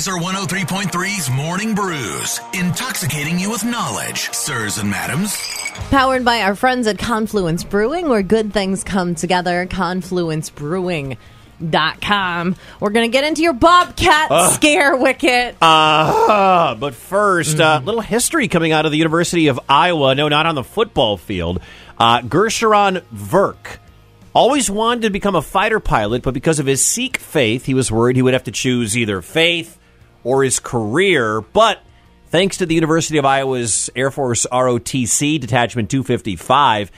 Lazer 103.3's Morning Brews, intoxicating you with knowledge, sirs and madams. Powered by our friends at Confluence Brewing, where good things come together. ConfluenceBrewing.com. We're going to get into your Bobcat scare wicket. Uh, but first, a little history coming out of the University of Iowa. No, not on the football field. Uh, Gersharon Virk always wanted to become a fighter pilot, but because of his Sikh faith, he was worried he would have to choose either faith or his career. But thanks to the University of Iowa's Air Force ROTC Detachment 255,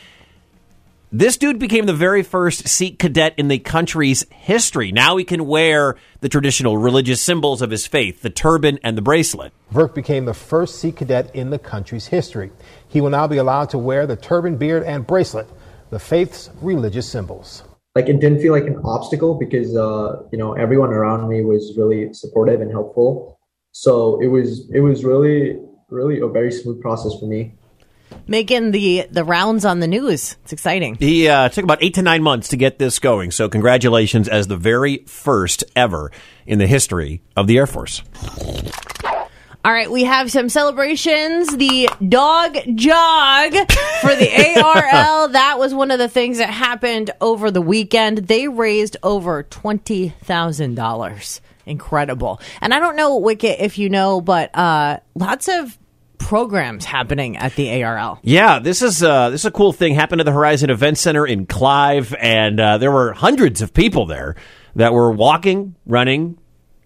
this dude became the very first Sikh cadet in the country's history. Now he can wear the traditional religious symbols of his faith, the turban and the bracelet. Virk became the first Sikh cadet in the country's history. He will now be allowed to wear the turban, beard, and bracelet, the faith's religious symbols. Like it didn't feel like an obstacle because uh, you know everyone around me was really supportive and helpful so it was it was really really a very smooth process for me Making the, the rounds on the news. It's exciting. He uh, took about eight to nine months to get this going. So, congratulations as the very first ever in the history of the Air Force. All right, we have some celebrations. The dog jog for the ARL. that was one of the things that happened over the weekend. They raised over $20,000. Incredible. And I don't know, Wicket, if you know, but uh, lots of programs happening at the ARL. Yeah, this is uh, this is a cool thing. Happened at the Horizon Event Center in Clive, and uh, there were hundreds of people there that were walking, running,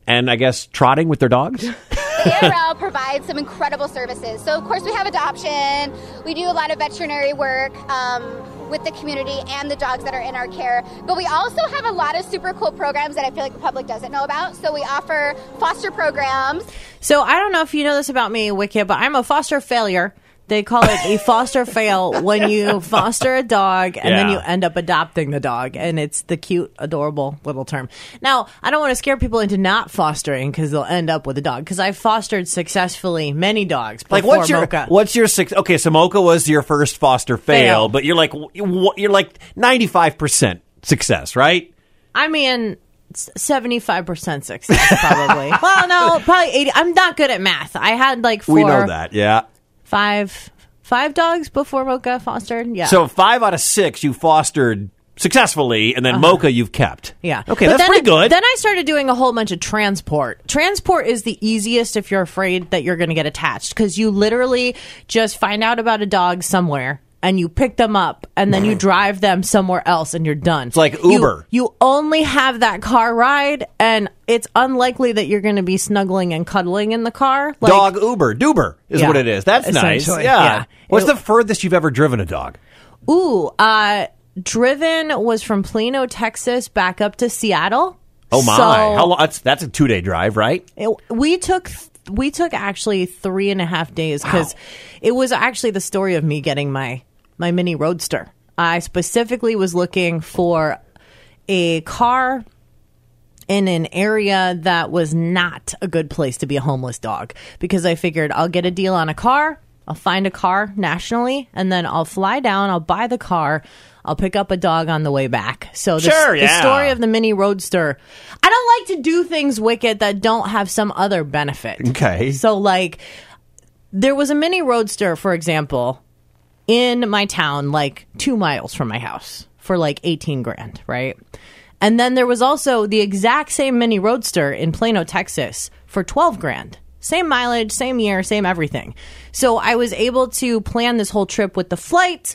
and I guess trotting with their dogs. ARL provides some incredible services. So, of course, we have adoption. We do a lot of veterinary work um, with the community and the dogs that are in our care. But we also have a lot of super cool programs that I feel like the public doesn't know about. So, we offer foster programs. So I don't know if you know this about me, Wicket, but I'm a foster failure. They call it a foster fail when you foster a dog and then you end up adopting the dog, and it's the cute, adorable little term. Now, I don't want to scare people into not fostering because they'll end up with a dog. Because I've fostered successfully many dogs. like, what's your Mocha. what's your six? Okay, so Mocha was your first foster fail, Fail. but you're like you're like ninety five percent success, right? I mean. Seventy-five percent success, probably. well, no, probably eighty. I'm not good at math. I had like four, We know that, yeah. Five, five dogs before Mocha fostered. Yeah. So five out of six you fostered successfully, and then Mocha you've kept. Uh-huh. Yeah. Okay, But that's pretty I- good. Then I started doing a whole bunch of transport. Transport is the easiest if you're afraid that you're going to get attached because you literally just find out about a dog somewhere and you pick them up and then you drive them somewhere else and you're done. It's like Uber. You, only have that car ride and it's unlikely that you're going to be snuggling and cuddling in the car. Like, dog Uber, Duber is Yeah, what it is. That's nice. essentially, Yeah. yeah. What's It- the furthest you've ever driven a dog? Ooh, uh, driven was from Plano, Texas back up to Seattle. Oh my! So- How long? That's that's a two day drive, right? It, we took we took actually three and a half days because it was actually the story of me getting my my mini roadster. I specifically was looking for a car in an area that was not a good place to be a homeless dog because I figured I'll get a deal on a car, I'll find a car nationally, and then I'll fly down, I'll buy the car, I'll pick up a dog on the way back. So the, Sure, the story of the mini roadster. I don't like to do things Wicket that don't have some other benefit. Okay. So like there was a mini roadster, for example, in my town, like two miles from my house for like 18 grand, right? And then there was also the exact same mini roadster in Plano, Texas for 12 grand. Same mileage, same year, same everything. So I was able to plan this whole trip with the flight,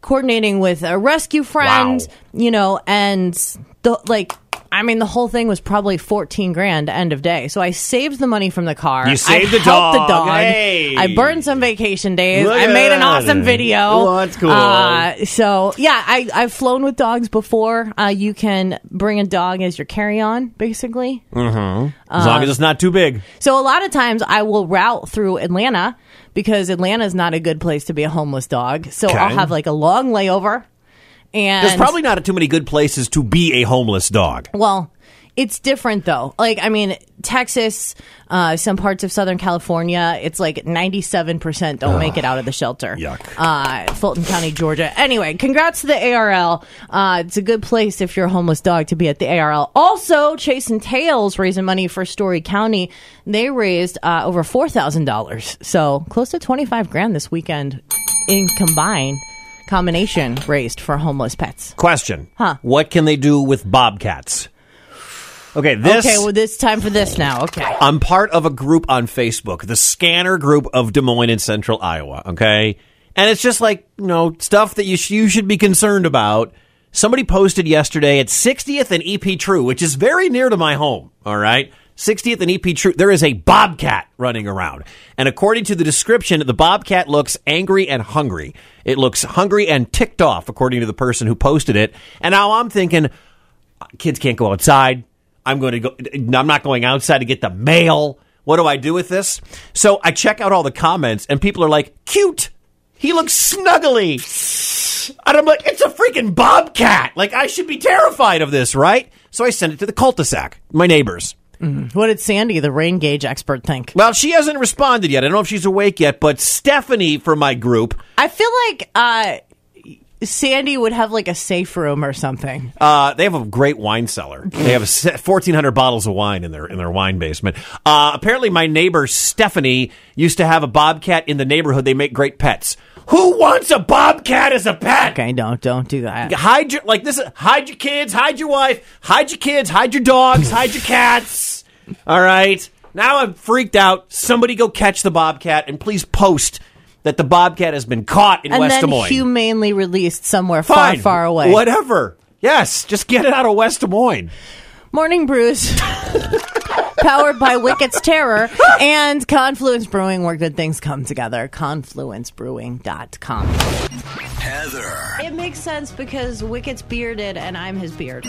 coordinating with a rescue friend, Wow. you know, and the like I mean the whole thing was probably 14 grand end of day. So I saved the money from the car. You saved I the dog. the dog. Hey. I burned some vacation days. Look I made an that. awesome video. That's cool. Uh, so yeah, I I've flown with dogs before. Uh, you can bring a dog as your carry on, basically. As Uh, long as it's not too big. So a lot of times I will route through Atlanta because Atlanta is not a good place to be a homeless dog. So Okay. I'll have like a long layover. And There's probably not too many good places to be a homeless dog. well, It's different though. Like, I mean, Texas, uh, some parts of Southern California, it's like 97% don't make it out of the shelter. Yuck. Uh, Fulton County, Georgia. Anyway, congrats to the ARL. Uh, it's a good place if you're a homeless dog to be at the ARL. Also, Chase and Tails raising money for Story County. They raised uh, over $4,000. So close to 25 grand this weekend in combined combination raised for homeless pets. Question. Huh. What can they do with bobcats? Okay, this. Okay, well, it's time for this now. Okay. I'm part of a group on Facebook, the Scanner Group of Des Moines and Central Iowa. Okay, and it's just like you know stuff that you sh- you should be concerned about. Somebody posted yesterday at 60th and EP True, which is very near to my home. All right. 60th and EP True, there is a bobcat running around. And according to the description, the bobcat looks angry and hungry. It looks hungry and ticked off, according to the person who posted it. And now I'm thinking, kids can't go outside. I'm going to go. I'm not going outside to get the mail. What do I do with this? So I check out all the comments, and people are like, "Cute. He looks snuggly." And I'm like, "It's a freaking bobcat. Like I should be terrified of this, right?" So I send it to the cul-de-sac, my neighbors. What did Sandy, the rain gauge expert, think? Well, she hasn't responded yet. I don't know if she's awake yet, but Stephanie from my group, I feel like uh, Sandy would have like a safe room or something. Uh, they have a great wine cellar. They have fourteen hundred bottles of wine in their in their wine basement. Uh, apparently, my neighbor Stephanie used to have a bobcat in the neighborhood. They make great pets. Who wants a bobcat as a pet? Okay, don't don't do that. Hide your like this. Hide your kids. Hide your wife. Hide your kids. Hide your dogs. hide your cats. All right. Now I'm freaked out. Somebody go catch the bobcat and please post that the bobcat has been caught in And West Des Moines. humanely released somewhere Fine. far, far away. Whatever. Yes, just get it out of West Des Moines. Morning Brews. Powered by Wicket's Terror and Confluence Brewing, where good things come together. Confluencebrewing.com. Heather. It makes sense because Wicket's bearded and I'm his beard.